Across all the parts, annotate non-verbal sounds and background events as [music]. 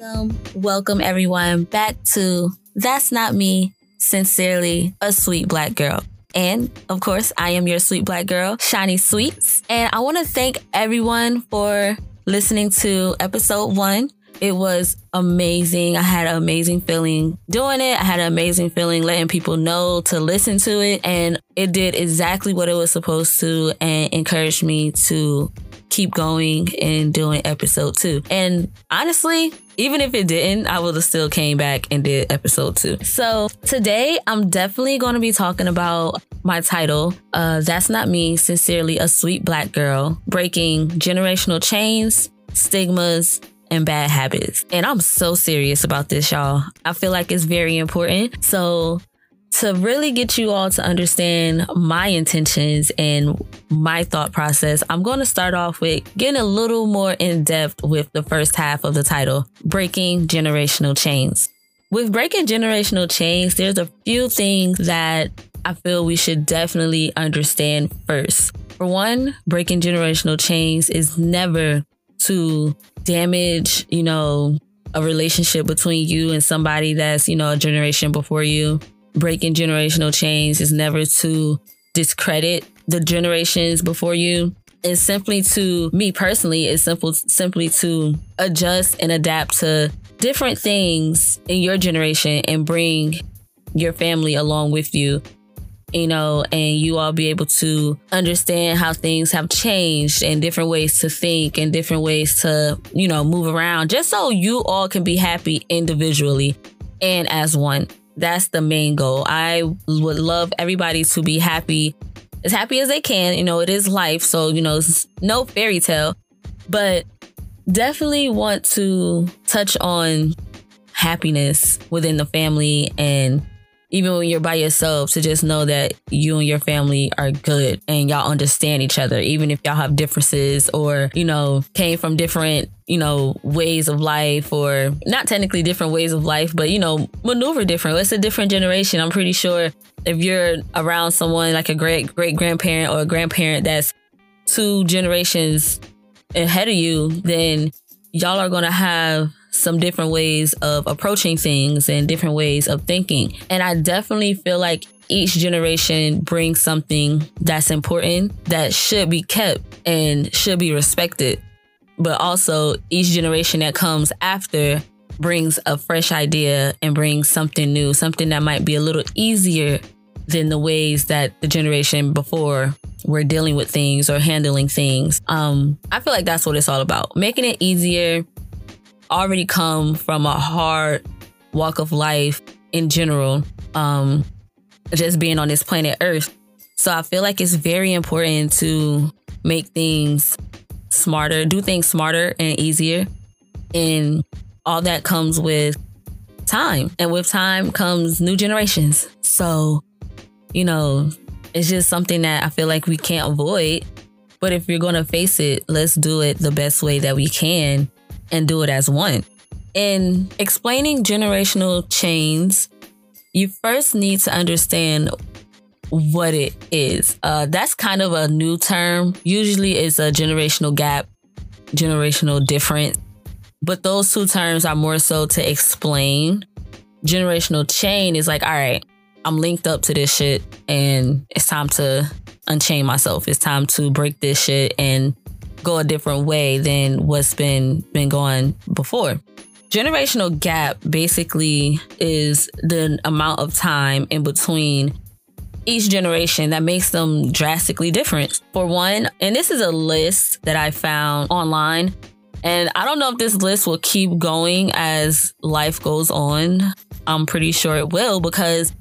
Welcome, welcome everyone back to That's Not Me, Sincerely, a Sweet Black Girl. And of course, I am your sweet black girl, Shiny Sweets. And I want to thank everyone for listening to episode one. It was amazing. I had an amazing feeling doing it. I had an amazing feeling letting people know to listen to it. And it did exactly what it was supposed to and encouraged me to keep going and doing episode two. And honestly, even if it didn't, I would have still came back and did episode two. So today I'm definitely going to be talking about my title. Uh, That's not me, sincerely a sweet black girl, breaking generational chains, stigmas, and bad habits. And I'm so serious about this, y'all. I feel like it's very important. So to really get you all to understand my intentions and my thought process, I'm going to start off with getting a little more in depth with the first half of the title, Breaking Generational Chains. With breaking generational chains, there's a few things that I feel we should definitely understand first. For one, breaking generational chains is never to damage, you know, a relationship between you and somebody that's, you know, a generation before you breaking generational chains is never to discredit the generations before you. It's simply to me personally, it's simple simply to adjust and adapt to different things in your generation and bring your family along with you you know, and you all be able to understand how things have changed and different ways to think and different ways to, you know, move around just so you all can be happy individually and as one. That's the main goal. I would love everybody to be happy, as happy as they can. You know, it is life. So, you know, no fairy tale, but definitely want to touch on happiness within the family and even when you're by yourself, to just know that you and your family are good and y'all understand each other, even if y'all have differences or, you know, came from different, you know, ways of life or not technically different ways of life, but, you know, maneuver different. It's a different generation. I'm pretty sure if you're around someone like a great great grandparent or a grandparent that's two generations ahead of you, then y'all are going to have some different ways of approaching things and different ways of thinking. And I definitely feel like each generation brings something that's important that should be kept and should be respected. But also, each generation that comes after brings a fresh idea and brings something new, something that might be a little easier than the ways that the generation before were dealing with things or handling things. Um, I feel like that's what it's all about. Making it easier, already come from a hard walk of life in general, um, just being on this planet Earth. So I feel like it's very important to make things smarter, do things smarter and easier. And all that comes with time. And with time comes new generations. So, you know, it's just something that I feel like we can't avoid. But if you're going to face it, let's do it the best way that we can and do it as one. In explaining generational chains, you first need to understand what it is. Uh, that's kind of a new term. Usually it's a generational gap, generational difference. But those two terms are more so to explain. Generational chain is like, all right, I'm linked up to this shit and it's time to unchain myself. It's time to break this shit and go a different way than what's been been going before. Generational gap basically is the amount of time in between each generation that makes them drastically different. For one, and this is a list that I found online, and I don't know if this list will keep going as life goes on. I'm pretty sure it will because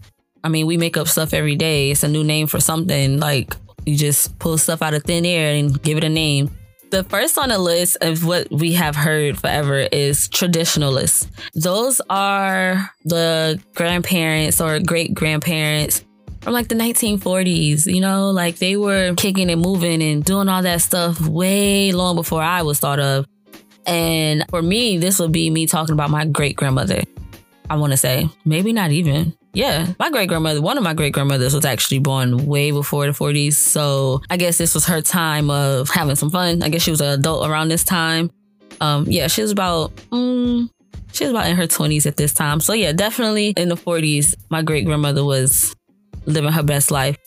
I mean, we make up stuff every day. It's a new name for something. Like you just pull stuff out of thin air and give it a name. The first on the list of what we have heard forever is traditionalists. Those are the grandparents or great grandparents from like the 1940s, you know, like they were kicking and moving and doing all that stuff way long before I was thought of. And for me, this would be me talking about my great grandmother. I want to say, maybe not even. Yeah, my great grandmother, one of my great grandmothers was actually born way before the 40s. So I guess this was her time of having some fun. I guess she was an adult around this time. Um, yeah, she was about, mm, she was about in her 20s at this time. So yeah, definitely in the 40s, my great grandmother was living her best life.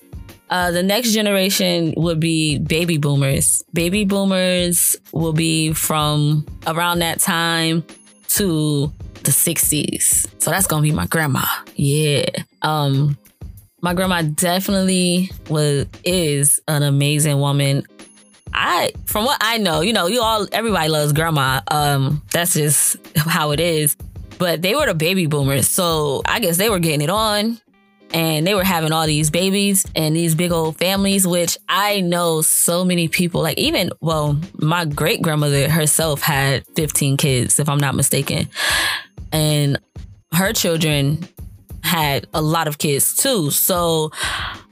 Uh, the next generation would be baby boomers. Baby boomers will be from around that time to the 60s. So that's gonna be my grandma. Yeah. Um, my grandma definitely was is an amazing woman. I from what I know, you know, you all everybody loves grandma. Um, that's just how it is. But they were the baby boomers, so I guess they were getting it on and they were having all these babies and these big old families, which I know so many people, like even, well, my great grandmother herself had 15 kids, if I'm not mistaken. And her children had a lot of kids too. So,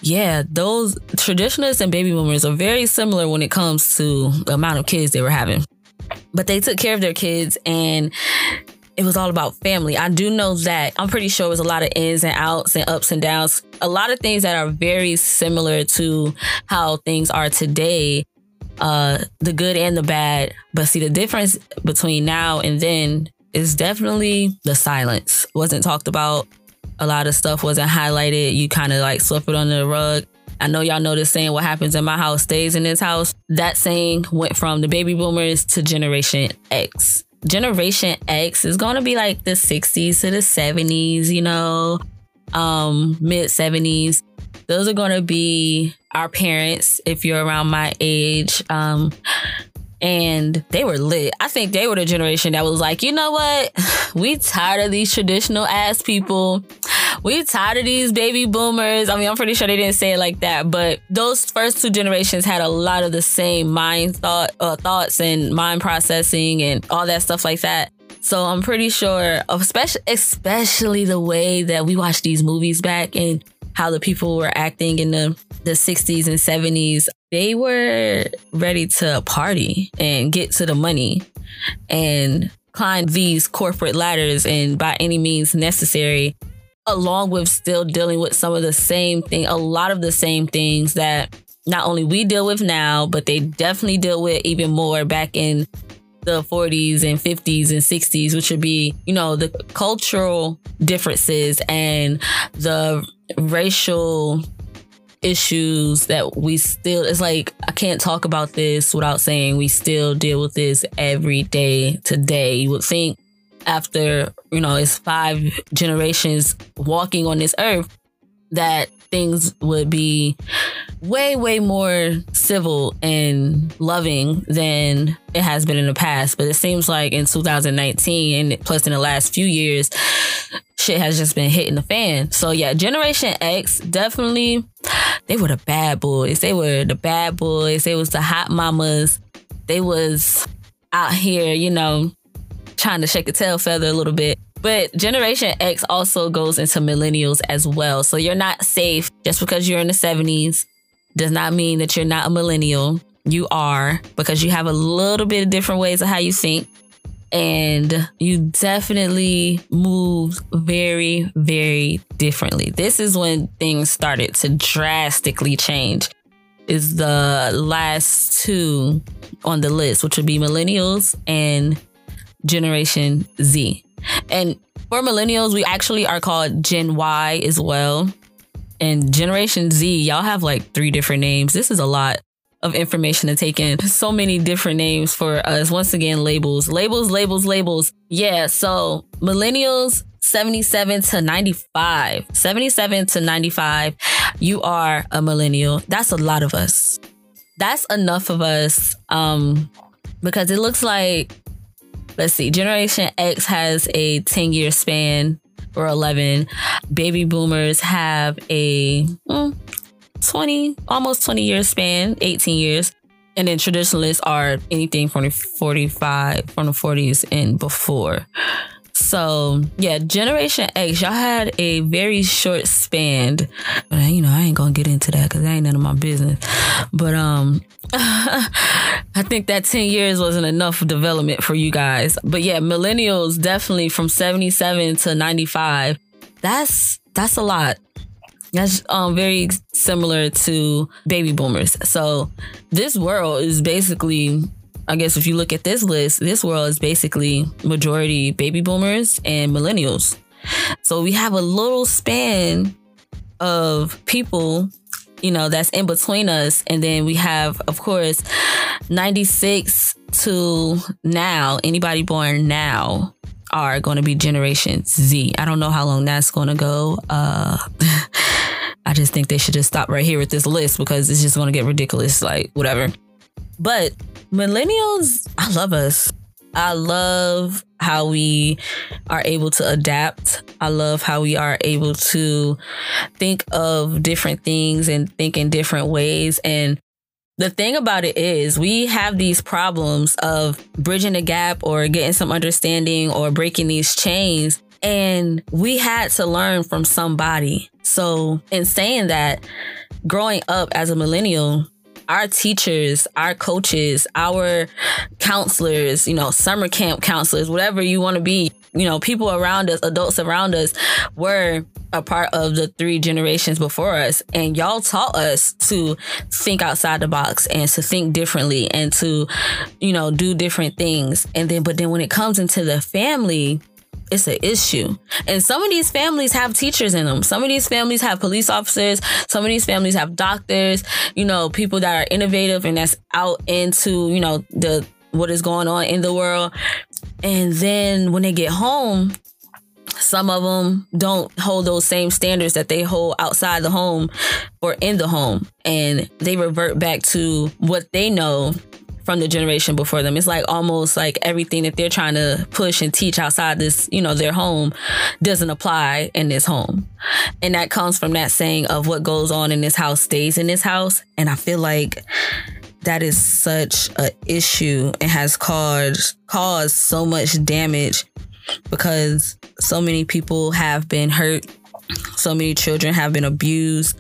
yeah, those traditionalists and baby boomers are very similar when it comes to the amount of kids they were having. But they took care of their kids and it was all about family. I do know that I'm pretty sure it was a lot of ins and outs and ups and downs. A lot of things that are very similar to how things are today, uh, the good and the bad. But see, the difference between now and then is definitely the silence. Wasn't talked about. A lot of stuff wasn't highlighted. You kind of like swept it under the rug. I know y'all know this saying, what happens in my house stays in this house. That saying went from the baby boomers to Generation X. Generation X is going to be like the 60s to the 70s, you know, um, mid 70s. Those are going to be our parents if you're around my age. Um, and they were lit. I think they were the generation that was like, you know what? [sighs] We tired of these traditional ass people. We tired of these baby boomers. I mean, I'm pretty sure they didn't say it like that, but those first two generations had a lot of the same mind thought, uh, thoughts and mind processing and all that stuff like that. So I'm pretty sure, especially especially the way that we watch these movies back and how the people were acting in the the 60s and 70s. They were ready to party and get to the money and climb these corporate ladders and by any means necessary along with still dealing with some of the same thing, a lot of the same things that not only we deal with now, but they definitely deal with even more back in the 40s and 50s and 60s, which would be, you know, the cultural differences and the racial issues that we still it's like I can't talk about this without saying we still deal with this every day today. You would think after, you know, it's five generations walking on this earth that things would be way, way more civil and loving than it has been in the past. But it seems like in 2019 and plus in the last few years, shit has just been hitting the fan. So yeah, Generation X definitely, they were the bad boys. They were the bad boys. They was the hot mamas. They was out here, you know, trying to shake a tail feather a little bit. But Generation X also goes into millennials as well. So you're not safe just because you're in the 70s does not mean that you're not a millennial. You are because you have a little bit of different ways of how you think. And you definitely move very, very differently. This is when things started to drastically change. Is the last two on the list, which would be millennials and Generation Z. And for millennials, we actually are called Gen Y as well. And Generation Z, y'all have like three different names. This is a lot of information to take in. So many different names for us. Once again, labels, labels, labels, labels. Yeah. So millennials, 77 to 95, 77 to 95. You are a millennial. That's a lot of us. That's enough of us. Um, because it looks like let's see, Generation X has a 10 year span or 11. Baby boomers have a mm, 20, almost 20 year span, 18 years. And then traditionalists are anything from the 45, from the 40s and before. So yeah, Generation X, y'all had a very short span. But you know, I ain't gonna get into that because that ain't none of my business. But um, [laughs] I think that 10 years wasn't enough development for you guys. But yeah, millennials definitely from 77 to 95. That's that's a lot. That's um very similar to baby boomers. So this world is basically I guess if you look at this list, this world is basically majority baby boomers and millennials. So we have a little span of people, you know, that's in between us. And then we have, of course, 96 to now, anybody born now are going to be Generation Z. I don't know how long that's going to go. Uh, [laughs] I just think they should just stop right here with this list because it's just going to get ridiculous. Like, whatever. But millennials, I love us. I love how we are able to adapt. I love how we are able to think of different things and think in different ways. And the thing about it is, we have these problems of bridging the gap or getting some understanding or breaking these chains. And we had to learn from somebody. So, in saying that, growing up as a millennial, our teachers, our coaches, our counselors, you know, summer camp counselors, whatever you want to be, you know, people around us, adults around us were a part of the three generations before us. And y'all taught us to think outside the box and to think differently and to, you know, do different things. And then, but then when it comes into the family, it's an issue. And some of these families have teachers in them. Some of these families have police officers. Some of these families have doctors, you know, people that are innovative and that's out into, you know, the what is going on in the world. And then when they get home, some of them don't hold those same standards that they hold outside the home or in the home. And they revert back to what they know from the generation before them. It's like almost like everything that they're trying to push and teach outside this, you know, their home doesn't apply in this home. And that comes from that saying of what goes on in this house stays in this house. And I feel like that is such a issue and has caused caused so much damage because so many people have been hurt so many children have been abused.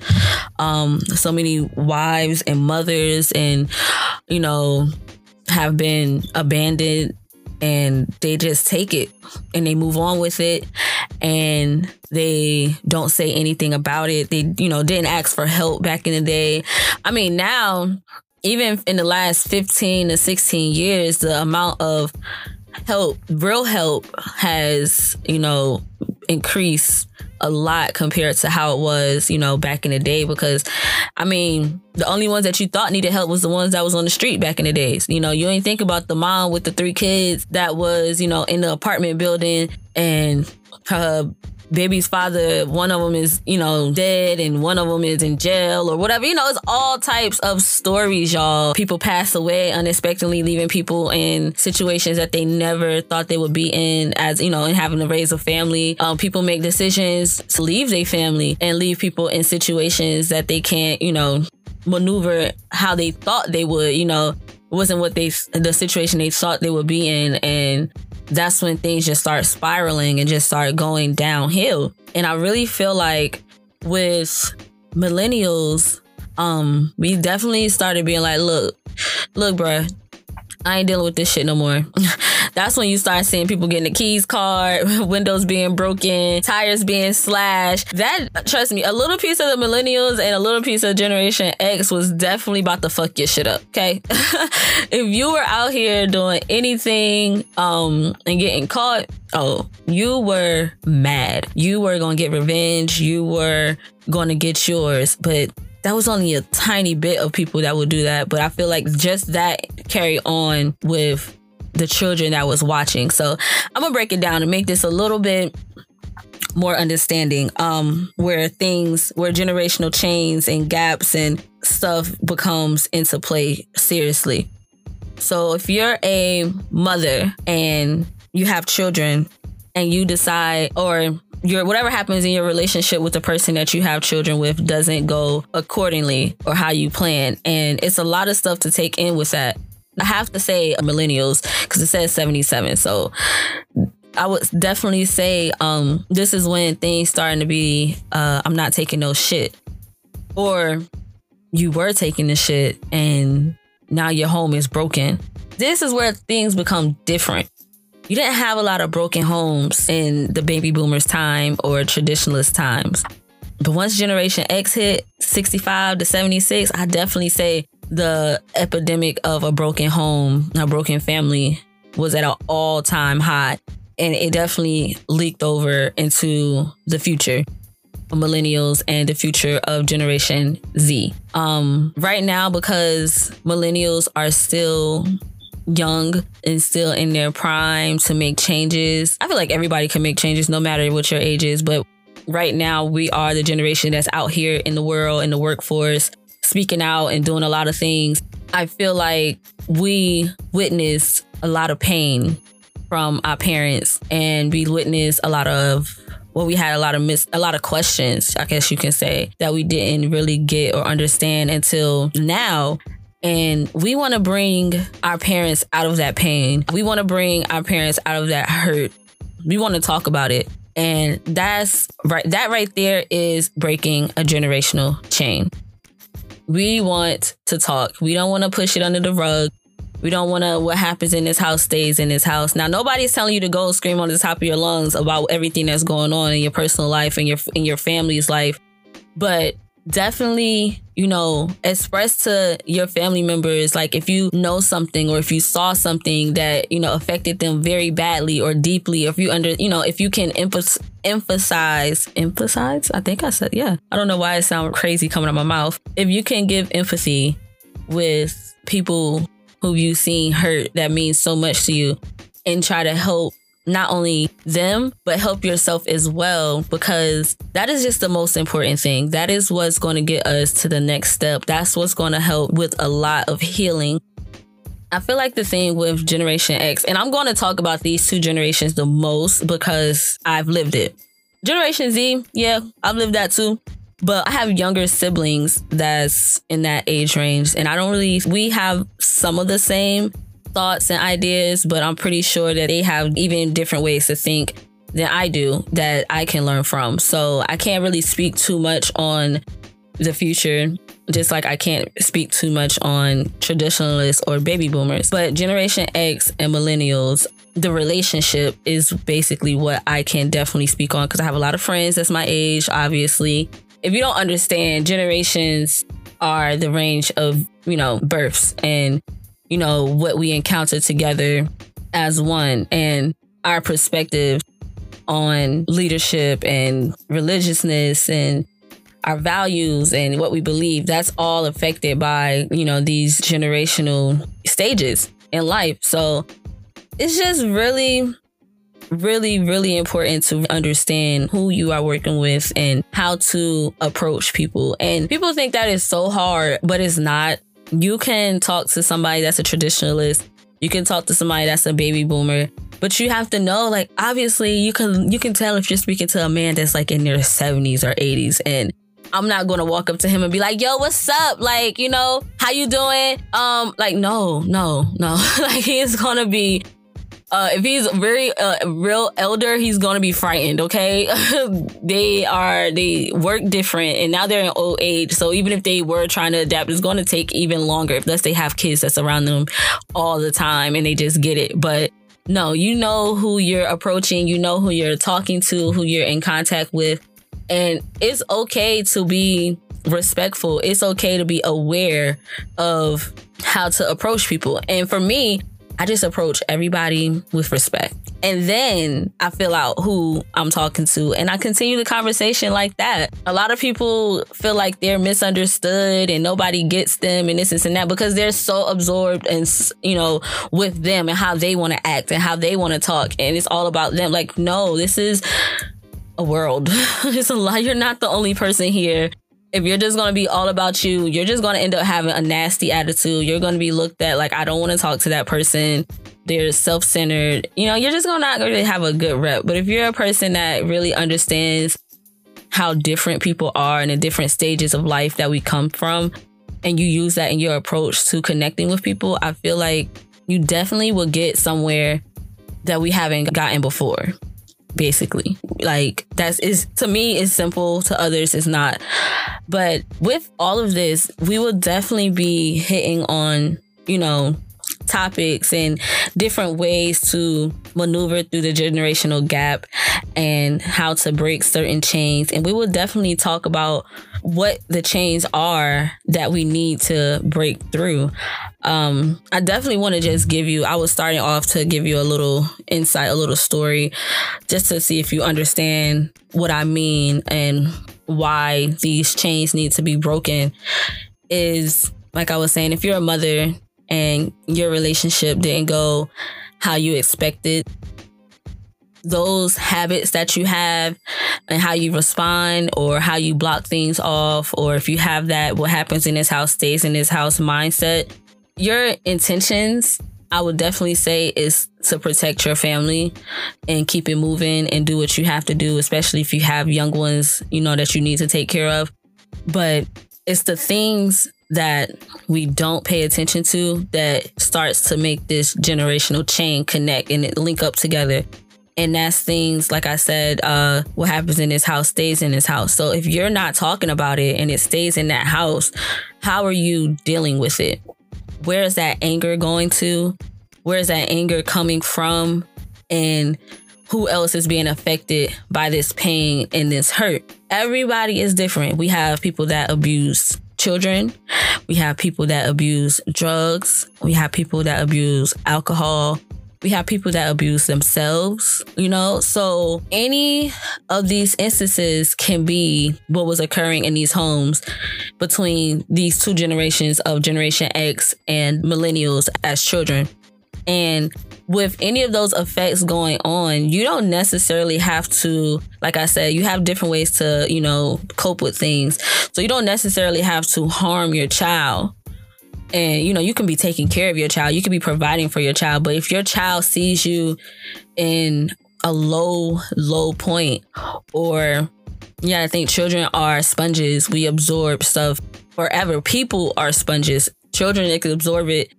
Um, so many wives and mothers and you know have been abandoned and they just take it and they move on with it and they don't say anything about it. They you know didn't ask for help back in the day. I mean now even in the last 15 to 16 years the amount of help real help has you know increased a lot compared to how it was, you know, back in the day. Because, I mean, the only ones that you thought needed help was the ones that was on the street back in the days. You know, you ain't think about the mom with the three kids that was, you know, in the apartment building and her baby's father, one of them is, you know, dead and one of them is in jail or whatever. You know, it's all types of stories, y'all. People pass away unexpectedly, leaving people in situations that they never thought they would be in as, you know, and having to raise a family. Um, people make decisions to leave their family and leave people in situations that they can't, you know, maneuver how they thought they would, you know, wasn't what they the situation they thought they would be in and that's when things just start spiraling and just start going downhill. And I really feel like with millennials, um, we definitely started being like, look, look, bruh, I ain't dealing with this shit no more. [laughs] That's when you start seeing people getting the keys card, [laughs] windows being broken, tires being slashed. That, trust me, a little piece of the millennials and a little piece of Generation X was definitely about to fuck your shit up. Okay. [laughs] if you were out here doing anything um, and getting caught, oh, you were mad. You were to get revenge. You were to get yours. But that was only a tiny bit of people that would do that. But I feel like just that carry on with the children that was watching. So I'm gonna break it down and make this a little bit more understanding um where things where generational chains and gaps and stuff becomes into play seriously. So if you're a mother and you have children and you decide or your whatever happens in your relationship with the person that you have children with doesn't go accordingly or how you plan. And it's a lot of stuff to take in with that I have to say millennials because it says 77. So I would definitely say um, this is when things starting to be uh, I'm not taking no shit. Or you were taking the shit and now your home is broken. This is where things become different. You didn't have a lot of broken homes in the baby boomers time or traditionalist times. But once Generation X hit 65 to 76, I definitely say the epidemic of a broken home, a broken family was at an all time high. And it definitely leaked over into the future millennials and the future of Generation Z. Um, right now, because millennials are still young and still in their prime to make changes, I feel like everybody can make changes no matter what your age is. But right now, we are the generation that's out here in the world, in the workforce, speaking out and doing a lot of things. I feel like we witnessed a lot of pain from our parents and we witnessed a lot of well we had a lot of miss a lot of questions i guess you can say that we didn't really get or understand until now. And we want to bring our parents out of that pain. We want to bring our parents out of that hurt. We want to talk about it. And that's right that right there is breaking a generational chain we want to talk we don't want to push it under the rug we don't want to, what happens in this house stays in this house. Now, nobody's telling you to go scream on the top of your lungs about everything that's going on in your personal life and your, in your family's life. But definitely, you know, express to your family members, like if you know something or if you saw something that, you know, affected them very badly or deeply, if you under, you know, if you can emphasize, emphasize, I think I said, yeah. I don't know why it sounds crazy coming out my mouth. If you can give empathy with people who you've seen hurt that means so much to you and try to help not only them, but help yourself as well, because that is just the most important thing. That is what's going to get us to the next step. That's what's going to help with a lot of healing. I feel like the thing with Generation X, and I'm going to talk about these two generations the most because I've lived it. Generation Z, yeah, I've lived that too. But I have younger siblings that's in that age range, and I don't really, we have some of the same thoughts and ideas, but I'm pretty sure that they have even different ways to think than I do that I can learn from. So I can't really speak too much on the future, just like I can't speak too much on traditionalists or baby boomers. But Generation X and millennials, the relationship is basically what I can definitely speak on because I have a lot of friends that's my age, obviously if you don't understand, generations are the range of, you know, births and, you know, what we encounter together as one and our perspective on leadership and religiousness and our values and what we believe that's all affected by you know these generational stages in life so it's just really really, really important to understand who you are working with and how to approach people. And people think that is so hard, but it's not. You can talk to somebody that's a traditionalist. You can talk to somebody that's a baby boomer. But you have to know, like, obviously you can you can tell if you're speaking to a man that's like in their 70s or 80s and I'm not gonna walk up to him and be like, "Yo, what's up? Like, you know, how you doing?" Um, like, no, no, no. [laughs] like, he's gonna be uh, if he's very uh, real elder, he's gonna be frightened. Okay, [laughs] they are they work different, and now they're in old age. So even if they were trying to adapt, it's to take even longer. If let's say have kids that's around them all the time and they just get it, but no, you know who you're approaching, you know who you're talking to, who you're in contact with, and it's okay to be respectful. It's okay to be aware of how to approach people. And for me, I just approach everybody with respect. And then I fill out who I'm talking to and I continue the conversation like that. A lot of people feel like they're misunderstood and nobody gets them and this, this and that because they're so absorbed and, you know, with them and how they want to act and how they want to talk. And it's all about them. Like, no, this is a world. [laughs] it's a lot. You're not the only person here if you're just going to be all about you, you're just going to end up having a nasty attitude. You're going to be looked at like, I don't want to talk to that person. They're self centered. You know, you're just going to not really have a good rep. But if you're a person that really understands how different people are and the different stages of life that we come from, and you use that in your approach to connecting with people, I feel like you definitely will get somewhere that we haven't gotten before basically. Like that's is to me is simple, to others it's not. But with all of this, we will definitely be hitting on, you know, topics and different ways to maneuver through the generational gap and how to break certain chains. And we will definitely talk about what the chains are that we need to break through. Um, I definitely want to just give you, I was starting off to give you a little insight, a little story, just to see if you understand what I mean and why these chains need to be broken. Is like I was saying, if you're a mother and your relationship didn't go how you expected, those habits that you have and how you respond or how you block things off, or if you have that, what happens in this house stays in this house mindset, your intentions, I would definitely say, is to protect your family and keep it moving and do what you have to do, especially if you have young ones, you know, that you need to take care of. But it's the things that we don't pay attention to that starts to make this generational chain connect and link up together. And that's things, like I said, uh, what happens in this house stays in this house. So if you're not talking about it and it stays in that house, how are you dealing with it? Where is that anger going to? Where is that anger coming from? And who else is being affected by this pain and this hurt? Everybody is different. We have people that abuse children. We have people that abuse drugs. We have people that abuse alcohol. We have people that abuse themselves, you know? So any of these instances can be what was occurring in these homes between these two generations of Generation X and millennials as children. And with any of those effects going on, you don't necessarily have to, like I said, you have different ways to, you know, cope with things. So you don't necessarily have to harm your child. And you know you can be taking care of your child. You can be providing for your child. But if your child sees you in a low low point or yeah i think children are sponges. We absorb stuff forever. People are sponges. Children they can absorb it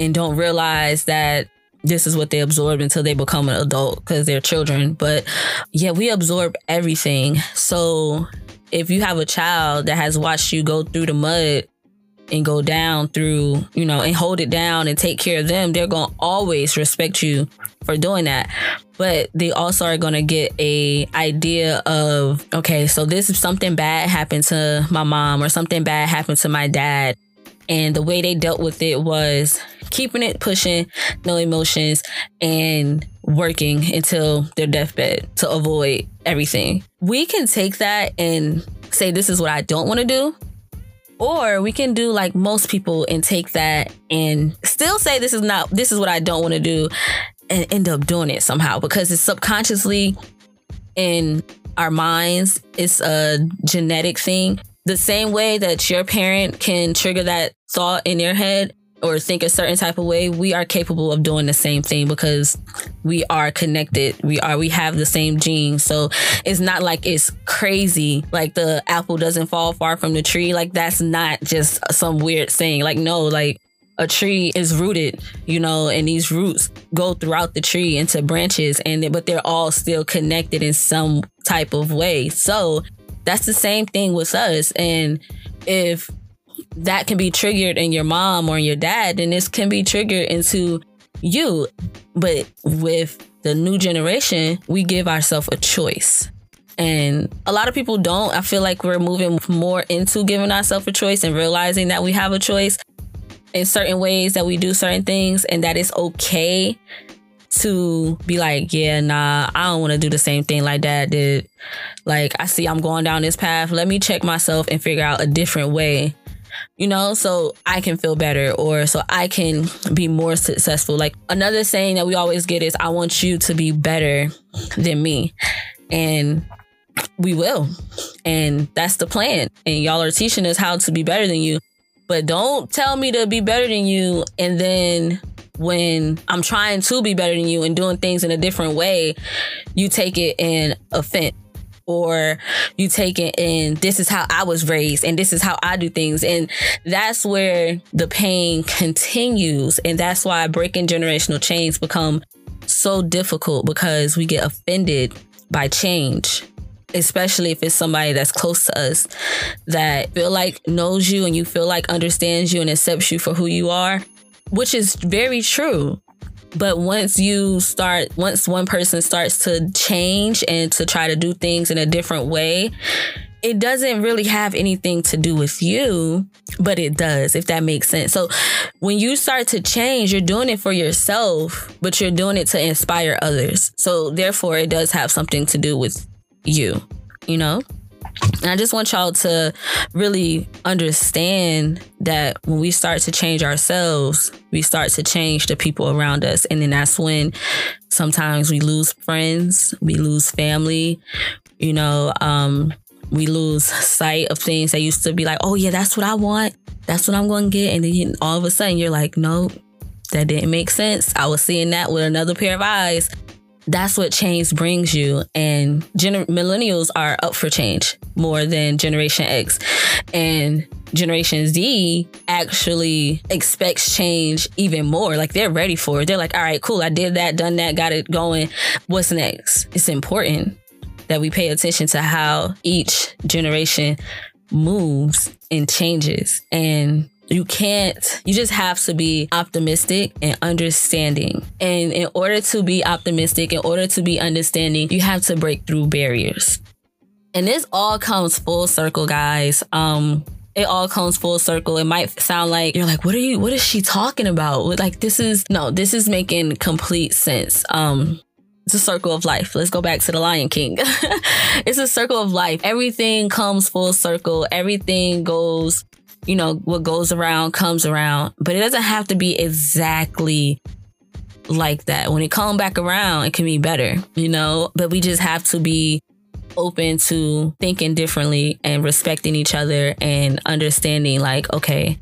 and don't realize that this is what they absorb until they become an adult because they're children but yeah we absorb everything so if you have a child that has watched you go through the mud and go down through, you know, and hold it down and take care of them, they're going to always respect you for doing that. But they also are going to get a idea of, okay, so this is something bad happened to my mom or something bad happened to my dad. And the way they dealt with it was keeping it pushing, no emotions, and working until their deathbed to avoid everything. We can take that and say, this is what I don't want to do or we can do like most people and take that and still say this is not this is what I don't want to do and end up doing it somehow because it's subconsciously in our minds. It's a genetic thing. The same way that your parent can trigger that thought in your head, or think a certain type of way, we are capable of doing the same thing because we are connected. We are, we have the same genes. So it's not like it's crazy. Like the apple doesn't fall far from the tree. Like that's not just some weird saying. Like, no, like a tree is rooted, you know, and these roots go throughout the tree into branches and, but they're all still connected in some type of way. So that's the same thing with us. And if that can be triggered in your mom or your dad, then this can be triggered into you. But with the new generation, we give ourselves a choice. And a lot of people don't. I feel like we're moving more into giving ourselves a choice and realizing that we have a choice in certain ways that we do certain things and that it's okay to be like, yeah, nah, I don't want to do the same thing like dad did. Like, I see I'm going down this path. Let me check myself and figure out a different way you know, so I can feel better or so I can be more successful. Like another saying that we always get is, I want you to be better than me. And we will. And that's the plan. And y'all are teaching us how to be better than you. But don't tell me to be better than you and then when I'm trying to be better than you and doing things in a different way, you take it in offense or you take it and this is how I was raised and this is how I do things. And that's where the pain continues. And that's why breaking generational chains become so difficult because we get offended by change especially if it's somebody that's close to us that feel like knows you and you feel like understands you and accepts you for who you are, which is very true. But once you start, once one person starts to change and to try to do things in a different way, it doesn't really have anything to do with you, but it does, if that makes sense. So when you start to change, you're doing it for yourself, but you're doing it to inspire others. So therefore, it does have something to do with you, you know? And I just want y'all to really understand that when we start to change ourselves, we start to change the people around us. And then that's when sometimes we lose friends, we lose family, you know, um, we lose sight of things that used to be like, oh, yeah, that's what I want. That's what I'm going to get. And then all of a sudden you're like, no, that didn't make sense. I was seeing that with another pair of eyes. That's what change brings you. And millennials are up for change more than Generation X. And Generation Z actually expects change even more. Like they're ready for it. They're like, all right, cool. I did that, done that, got it going. What's next? It's important that we pay attention to how each generation moves and changes. And you can't, you just have to be optimistic and understanding. And in order to be optimistic, in order to be understanding, you have to break through barriers. And this all comes full circle, guys. Um, it all comes full circle. It might sound like you're like, what are you, what is she talking about? Like, this is, no, this is making complete sense. Um, it's a circle of life. Let's go back to the Lion King. [laughs] it's a circle of life. Everything comes full circle. Everything goes, you know, what goes around comes around, but it doesn't have to be exactly like that. When it comes back around, it can be better, you know, but we just have to be open to thinking differently and respecting each other and understanding like, okay,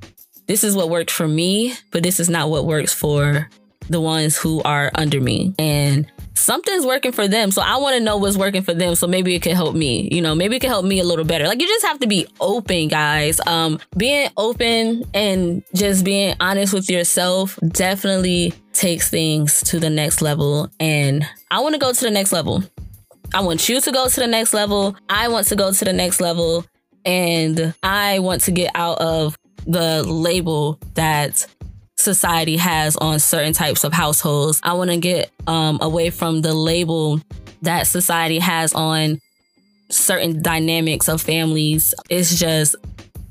this is what worked for me, but this is not what works for the ones who are under me. And something's working for them. So I want to know what's working for them. So maybe it can help me. You know, maybe it can help me a little better. Like you just have to be open, guys. Um, being open and just being honest with yourself definitely takes things to the next level. And I want to go to the next level. I want you to go to the next level. I want to go to the next level. And I want to get out of the label that society has on certain types of households. I want to get um, away from the label that society has on certain dynamics of families. It's just,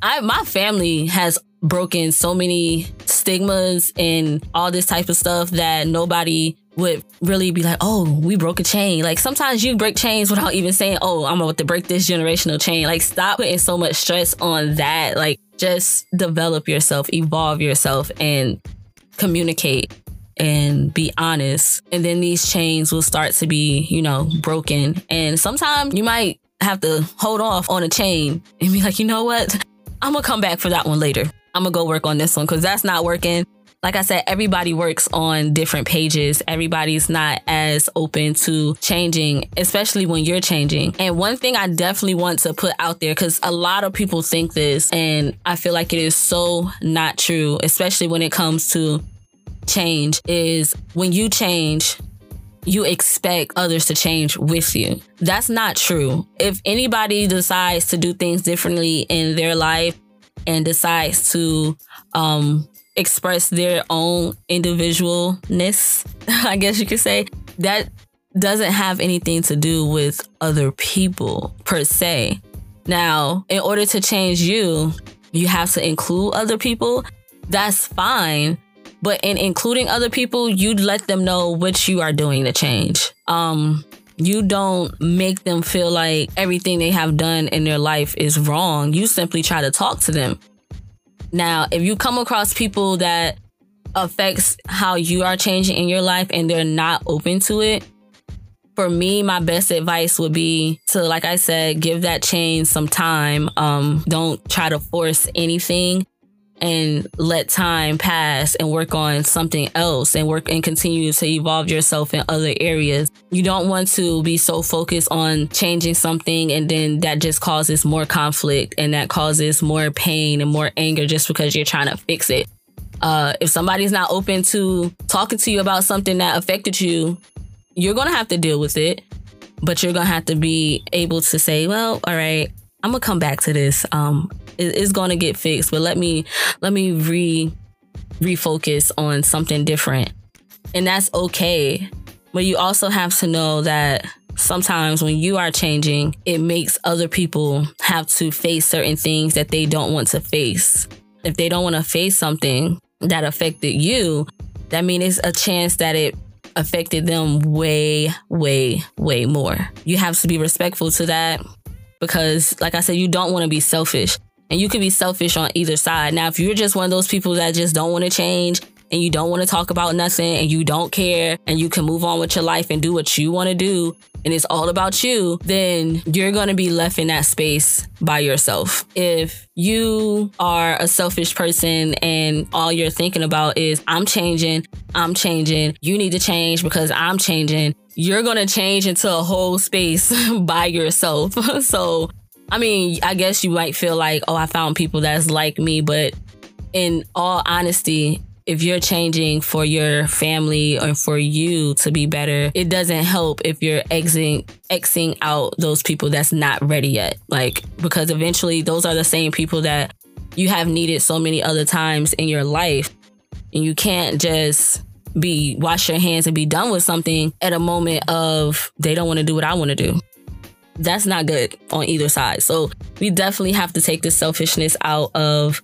I my family has broken so many stigmas and all this type of stuff that nobody would really be like, oh, we broke a chain. Like sometimes you break chains without even saying, oh, I'm about to break this generational chain. Like stop putting so much stress on that. Like just develop yourself, evolve yourself, and communicate and be honest. And then these chains will start to be, you know, broken. And sometimes you might have to hold off on a chain and be like, you know what? I'm gonna come back for that one later. I'm gonna go work on this one because that's not working like I said, everybody works on different pages. Everybody's not as open to changing, especially when you're changing. And one thing I definitely want to put out there, because a lot of people think this, and I feel like it is so not true, especially when it comes to change, is when you change, you expect others to change with you. That's not true. If anybody decides to do things differently in their life and decides to um, express their own individualness, [laughs] I guess you could say, that doesn't have anything to do with other people per se. Now, in order to change you, you have to include other people. That's fine. But in including other people, you let them know what you are doing to change. Um, you don't make them feel like everything they have done in their life is wrong. You simply try to talk to them. Now, if you come across people that affects how you are changing in your life and they're not open to it, for me, my best advice would be to, like I said, give that change some time. Um, don't try to force anything and let time pass and work on something else and work and continue to evolve yourself in other areas. You don't want to be so focused on changing something and then that just causes more conflict and that causes more pain and more anger just because you're trying to fix it. Uh, if somebody's not open to talking to you about something that affected you, you're going to have to deal with it, but you're going to have to be able to say, well, all right, I'm going to come back to this. Um, it's going to get fixed, but let me let me re refocus on something different. And that's okay. But you also have to know that sometimes when you are changing, it makes other people have to face certain things that they don't want to face. If they don't want to face something that affected you, that means it's a chance that it affected them way, way, way more. You have to be respectful to that because, like I said, you don't want to be selfish. And you can be selfish on either side. Now, if you're just one of those people that just don't want to change and you don't want to talk about nothing and you don't care and you can move on with your life and do what you want to do and it's all about you, then you're going to be left in that space by yourself. If you are a selfish person and all you're thinking about is, I'm changing, I'm changing, you need to change because I'm changing, you're going to change into a whole space [laughs] by yourself. [laughs] so, I mean, I guess you might feel like, oh, I found people that's like me, but in all honesty, if you're changing for your family or for you to be better, it doesn't help if you're exiting Xing out those people that's not ready yet. Like because eventually those are the same people that you have needed so many other times in your life. And you can't just be wash your hands and be done with something at a moment of they don't want to do what I want to do that's not good on either side. So we definitely have to take the selfishness out of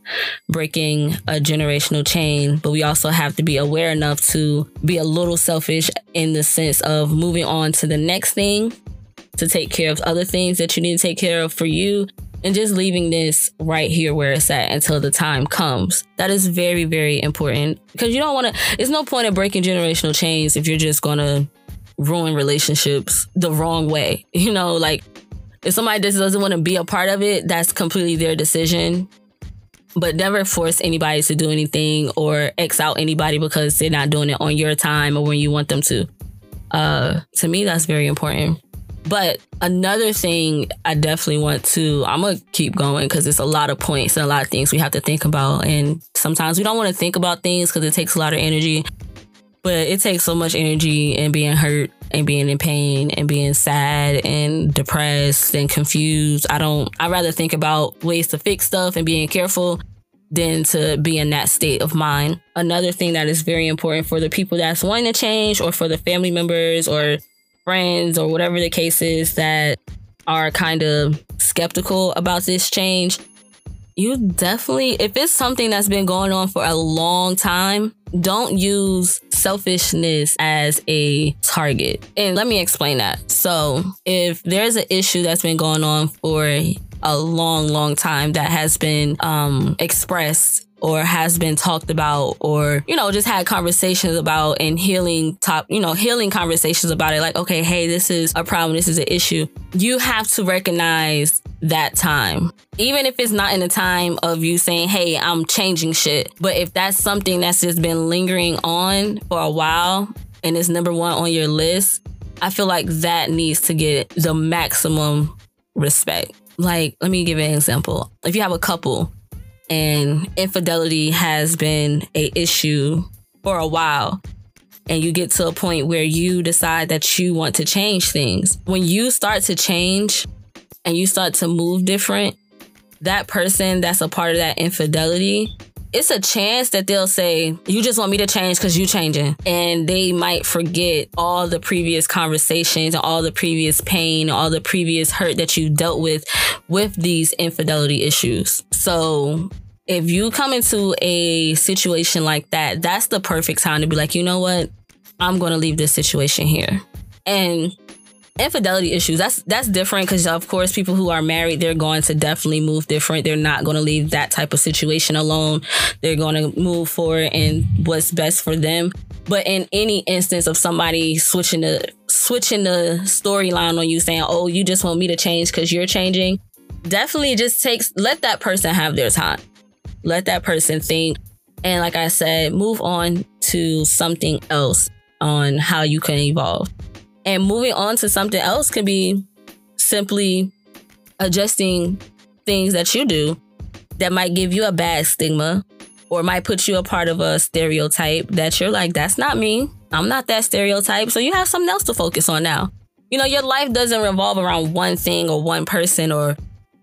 breaking a generational chain, but we also have to be aware enough to be a little selfish in the sense of moving on to the next thing to take care of other things that you need to take care of for you and just leaving this right here where it's at until the time comes. That is very, very important because you don't want to, it's no point of breaking generational chains if you're just going to ruin relationships the wrong way. [laughs] You know, like if somebody just doesn't want to be a part of it, that's completely their decision. But never force anybody to do anything or X out anybody because they're not doing it on your time or when you want them to. Uh, to me, that's very important. But another thing I definitely want to, I'm going to keep going because it's a lot of points and a lot of things we have to think about. And sometimes we don't want to think about things because it takes a lot of energy. But it takes so much energy and being hurt and being in pain and being sad and depressed and confused. I don't, I rather think about ways to fix stuff and being careful than to be in that state of mind. Another thing that is very important for the people that's wanting to change or for the family members or friends or whatever the case is that are kind of skeptical about this change you definitely, if it's something that's been going on for a long time, don't use selfishness as a target. And let me explain that. So, if there's an issue that's been going on for a long, long time that has been um, expressed or has been talked about or, you know, just had conversations about and healing top, you know, healing conversations about it. Like, okay, hey, this is a problem. This is an issue. You have to recognize that time. Even if it's not in the time of you saying, hey, I'm changing shit. But if that's something that's just been lingering on for a while and it's number one on your list, I feel like that needs to get the maximum respect. Like, let me give an example. If you have a couple and infidelity has been a issue for a while. And you get to a point where you decide that you want to change things. When you start to change and you start to move different that person that's a part of that infidelity it's a chance that they'll say, You just want me to change because you're changing. And they might forget all the previous conversations and all the previous pain, all the previous hurt that you dealt with with these infidelity issues. So if you come into a situation like that, that's the perfect time to be like, you know what? I'm going to leave this situation here. And infidelity issues that's that's different because of course people who are married they're going to definitely move different. They're not going to leave that type of situation alone. They're going to move forward and what's best for them. But in any instance of somebody switching the switching the storyline on you saying oh you just want me to change because you're changing definitely just takes let that person have their time. Let that person think. And like i said move on to something else on how you can evolve and moving on to something else can be simply adjusting things that you do that might give you a bad stigma or might put you a part of a stereotype that you're like, that's not me. I'm not that stereotype. So you have something else to focus on now. You know, your life doesn't revolve around one thing or one person or,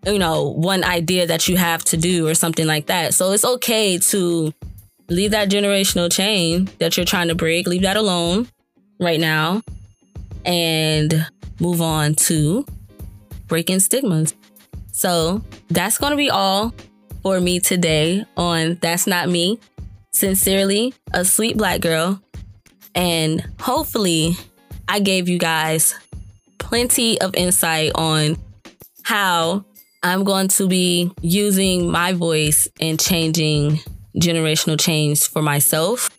you know, one idea that you have to do or something like that. So it's okay to leave that generational chain that you're trying to break, leave that alone right now and move on to breaking stigmas. So that's going to be all for me today on That's Not Me. Sincerely, a sweet black girl. And hopefully, I gave you guys plenty of insight on how I'm going to be using my voice and changing generational change for myself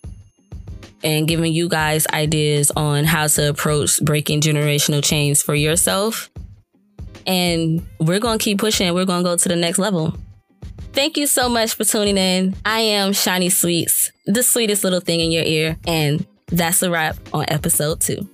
and giving you guys ideas on how to approach breaking generational chains for yourself. And we're going to keep pushing. We're going to go to the next level. Thank you so much for tuning in. I am Shiny Sweets, the sweetest little thing in your ear. And that's a wrap on episode two.